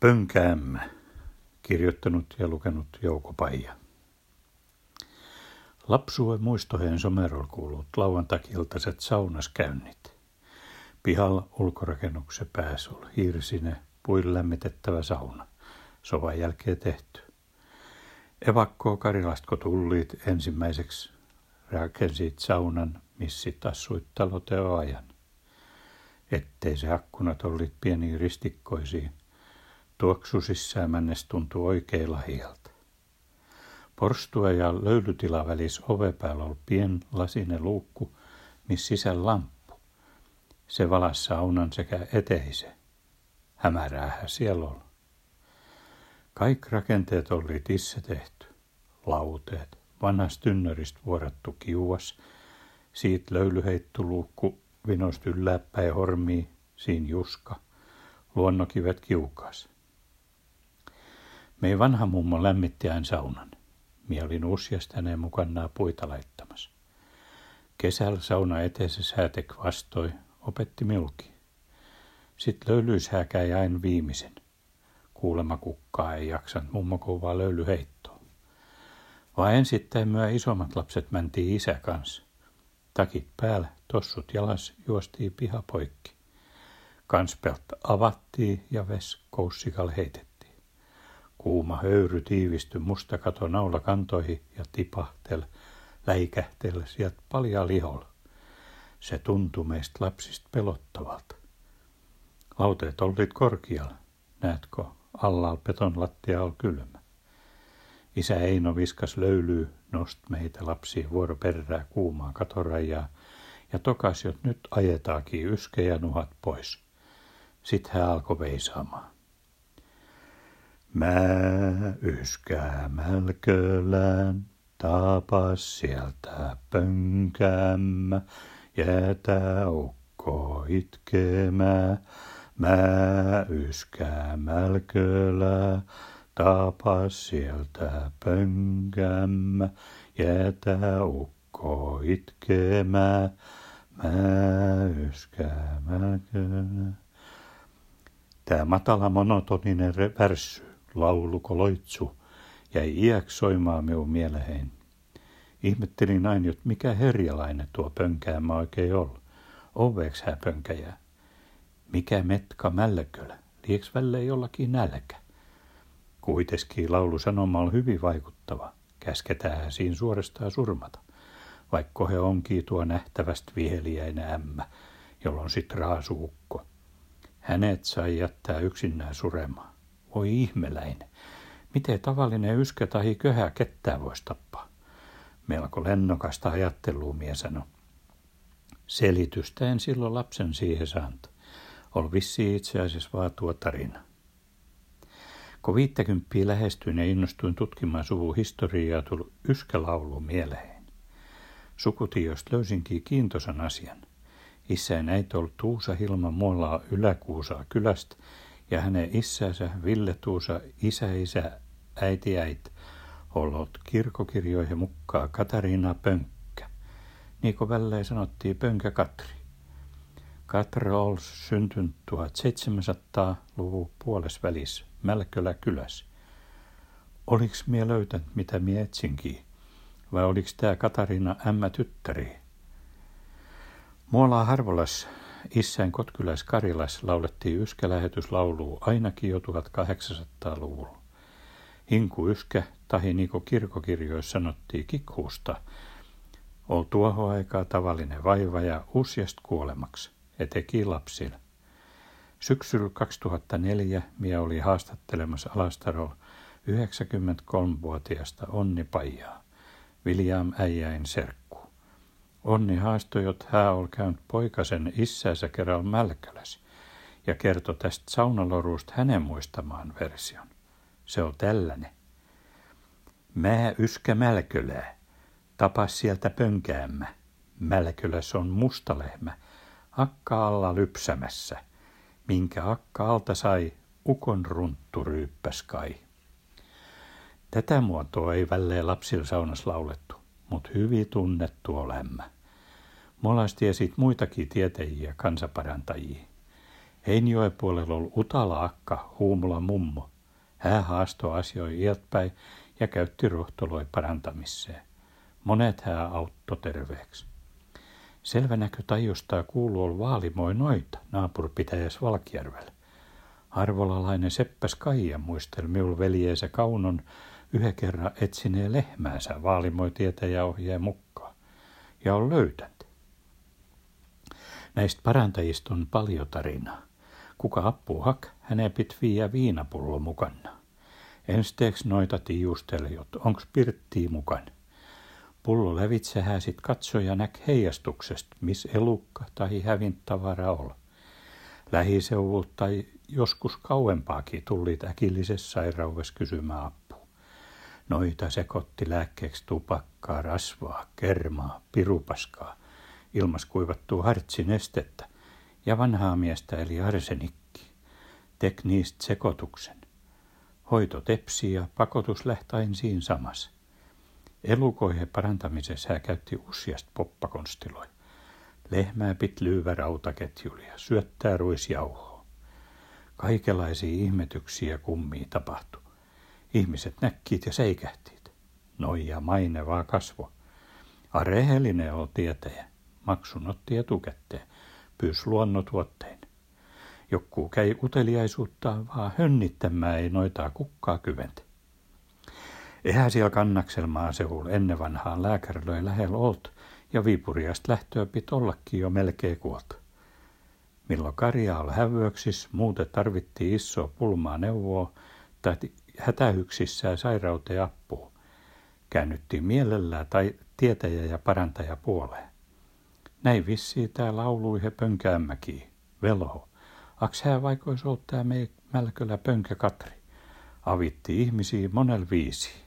Pönkäämmä. Kirjoittanut ja lukenut Jouko Paija. Lapsuuden muistoheen somerol kuulut lauantakiltaiset saunaskäynnit. Pihalla ulkorakennuksen päässä oli hiirsine, puin lämmitettävä sauna. Sovan jälkeen tehty. Evakkoa Karilastko tulliit ensimmäiseksi rakensit saunan, missit asuit taloteo ajan. Ettei se akkunat ollit pieniä ristikkoisiin, Tuoksu sisään männes tuntui oikein lahialta. Porstua ja löylytila välis ove päällä oli pien lasinen luukku, missä sisään lamppu. Se valas saunan sekä eteise. Hämäräähän siellä oli. Kaikki rakenteet oli tisse tehty. Lauteet, vanhasta tynnöristä vuorattu kiuas, siitä löylyheittu luukku vinost ylläpäin hormii, siinä juska, luonnokivet kiukas. Mei vanha mummo lämmitti aina saunan. Mie olin useasti hänen mukanaan puita laittamassa. Kesällä sauna eteessä säätek vastoi, opetti milki. Sitten löylyys häkäi aina viimeisen. Kuulema kukkaa ei jaksanut mummo kuvaa löylyheittoa. Vaan ensittäin myö isommat lapset mäntiin isä kanssa. Takit päällä, tossut jalas juostiin pihapoikki. Kanspelt avattiin ja ves koussikal heitettiin. Kuuma höyry tiivistyi naula kantoihin ja tipahtel, läikähtel sieltä paljon liholla. Se tuntui meistä lapsista pelottavalta. Lauteet olit korkealla. Näetkö, allal peton lattia on kylmä. Isä Eino viskas löylyy, nost meitä lapsia vuoroperää kuumaa katorajaa ja tokas, jot nyt ajetaakin yskejä nuhat pois. Sitten hän alkoi veisaamaan. Mä yskäämälkölään tapas sieltä pönkämmä, jätä ukko itkemää. Mä yskäämälkölää tapas sieltä pönkämmä, jätä ukko itkemää. Mä yskäämälkölää. Tämä matala monotoninen värssy lauluko loitsu, jäi iäksi soimaan minun mieleen. Ihmettelin aina, että mikä herjalainen tuo pönkäämä oikein on. Oveeks hä pönkäjä? Mikä metka mälläkölä? Lieks välle jollakin nälkä? Kuitenkin laulu sanoma on hyvin vaikuttava. Käsketään siinä suorastaan surmata. Vaikka he onkin tuo nähtävästi viheliäinen ämmä, jolloin sit raasuukko. Hänet sai jättää yksinään suremaan. Oi ihmeläinen. Miten tavallinen yskä tai köhä kettää voisi tappaa? Melko lennokasta ajattelua mie sano. Selitystä en silloin lapsen siihen saanut. Ol vissi itse asiassa vaan tuo tarina. Kun viittäkymppiä lähestyin ja innostuin tutkimaan suvun historiaa, tuli yskälaulu mieleen. Sukutiosta löysinkin kiintosan asian. Isä ja äiti ollut Tuusa Hilma Muolaa Yläkuusaa kylästä ja hänen isänsä Ville Tuusa, isä isä, äiti äit, ollut kirkokirjoihin mukaan Katariina Pönkkä. Niin kuin välleen sanottiin Pönkä Katri. Katri oli syntynyt 1700-luvun puolesvälissä Mälkölä kylässä. Oliks mie löytänyt mitä mie etsinkin? Vai oliks tää Katariina ämmä tyttäri? Muolaa Harvolas Issään Kotkyläis Karilas laulettiin yskälähetyslaulua ainakin jo 1800-luvulla. Hinku yskä, tahi niinku kirkokirjoissa sanottiin kikhuusta, ol tuohon aikaa tavallinen vaiva ja useast kuolemaksi, eteki lapsille. Syksyllä 2004 mie oli haastattelemassa Alastarolla 93-vuotiaasta Onni Paijaa, William Äijäin serkku. Onni haastoi, jot hää ol käynyt poikasen issänsä kerran Mälkäläs ja kertoi tästä saunaloruusta hänen muistamaan version. Se on tällainen. Mä yskä Mälkölää. Tapas sieltä pönkäämmä. Mälköläs on mustalehmä. Akka alla lypsämässä. Minkä akka alta sai, ukon runttu ryyppäs kai. Tätä muotoa ei välleen lapsilla saunas laulettu, mutta hyvin tunnettu lämmä. Molas tiesit muitakin tietäjiä kansaparantajia. Heinjoen puolella oli Utala akka, huumula mummo. Hää haasto asioi iätpäin ja käytti rohtoloi parantamiseen. Monet hää autto terveeksi. Selvänäkö tajustaa kuulu ol vaalimoi noita naapurpitäjäs Valkjärvellä. Arvolalainen Seppäs Kaija muistel miul veljeensä Kaunon yhden kerran etsinee lehmäänsä vaalimoi tietäjä ohjeen mukaan. Ja on löytänyt. Näistä parantajista on paljon tarinaa. Kuka appu hak, hänen pit viiä viinapullo mukana. Ensteeks noita tiiustelijot, onks pirttii mukaan. Pullo lävitse sit katsoja näk heijastuksesta, mis elukka tai hävint tavara olla. Lähiseuvut tai joskus kauempaakin tullit äkillisessä sairaudessa kysymään apua. Noita sekotti lääkkeeksi tupakkaa, rasvaa, kermaa, pirupaskaa, ilmas kuivattua hartsinestettä ja vanhaa miestä eli arsenikki. Tek niistä sekotuksen. Hoito tepsi ja pakotus lähtain siinä samassa. Elukoihe parantamisessa hän käytti useasta poppakonstiloja. Lehmää pit lyyvä rautaketjulia, syöttää ruisjauhoa. Kaikenlaisia ihmetyksiä kummii tapahtui. Ihmiset näkkiit ja seikähtiit. Noija maine vaan kasvo. A rehellinen on tietäjä. Maksun otti etukäteen. Pyys luonnotuottein. Joku käy uteliaisuutta vaan hönnittämään ei noita kukkaa kyventä. Eihän siellä kannaksel maaseudulla ennen vanhaan lääkärilöi lähellä olt ja Viipuriasta lähtöä pit ollakin jo melkein kuolta. Milloin karja oli hävyöksis, muuten tarvittiin isoa pulmaa neuvoa tai hätähyksissään sairauteen apua. Käännyttiin mielellään tai tietäjä ja parantaja puoleen. Näin vissiin tää lauluihe pönkäämäki, velho. Aks hää vaikois ollut tää mei mälkölä pönkä Katri. Avitti ihmisiä monel viisi.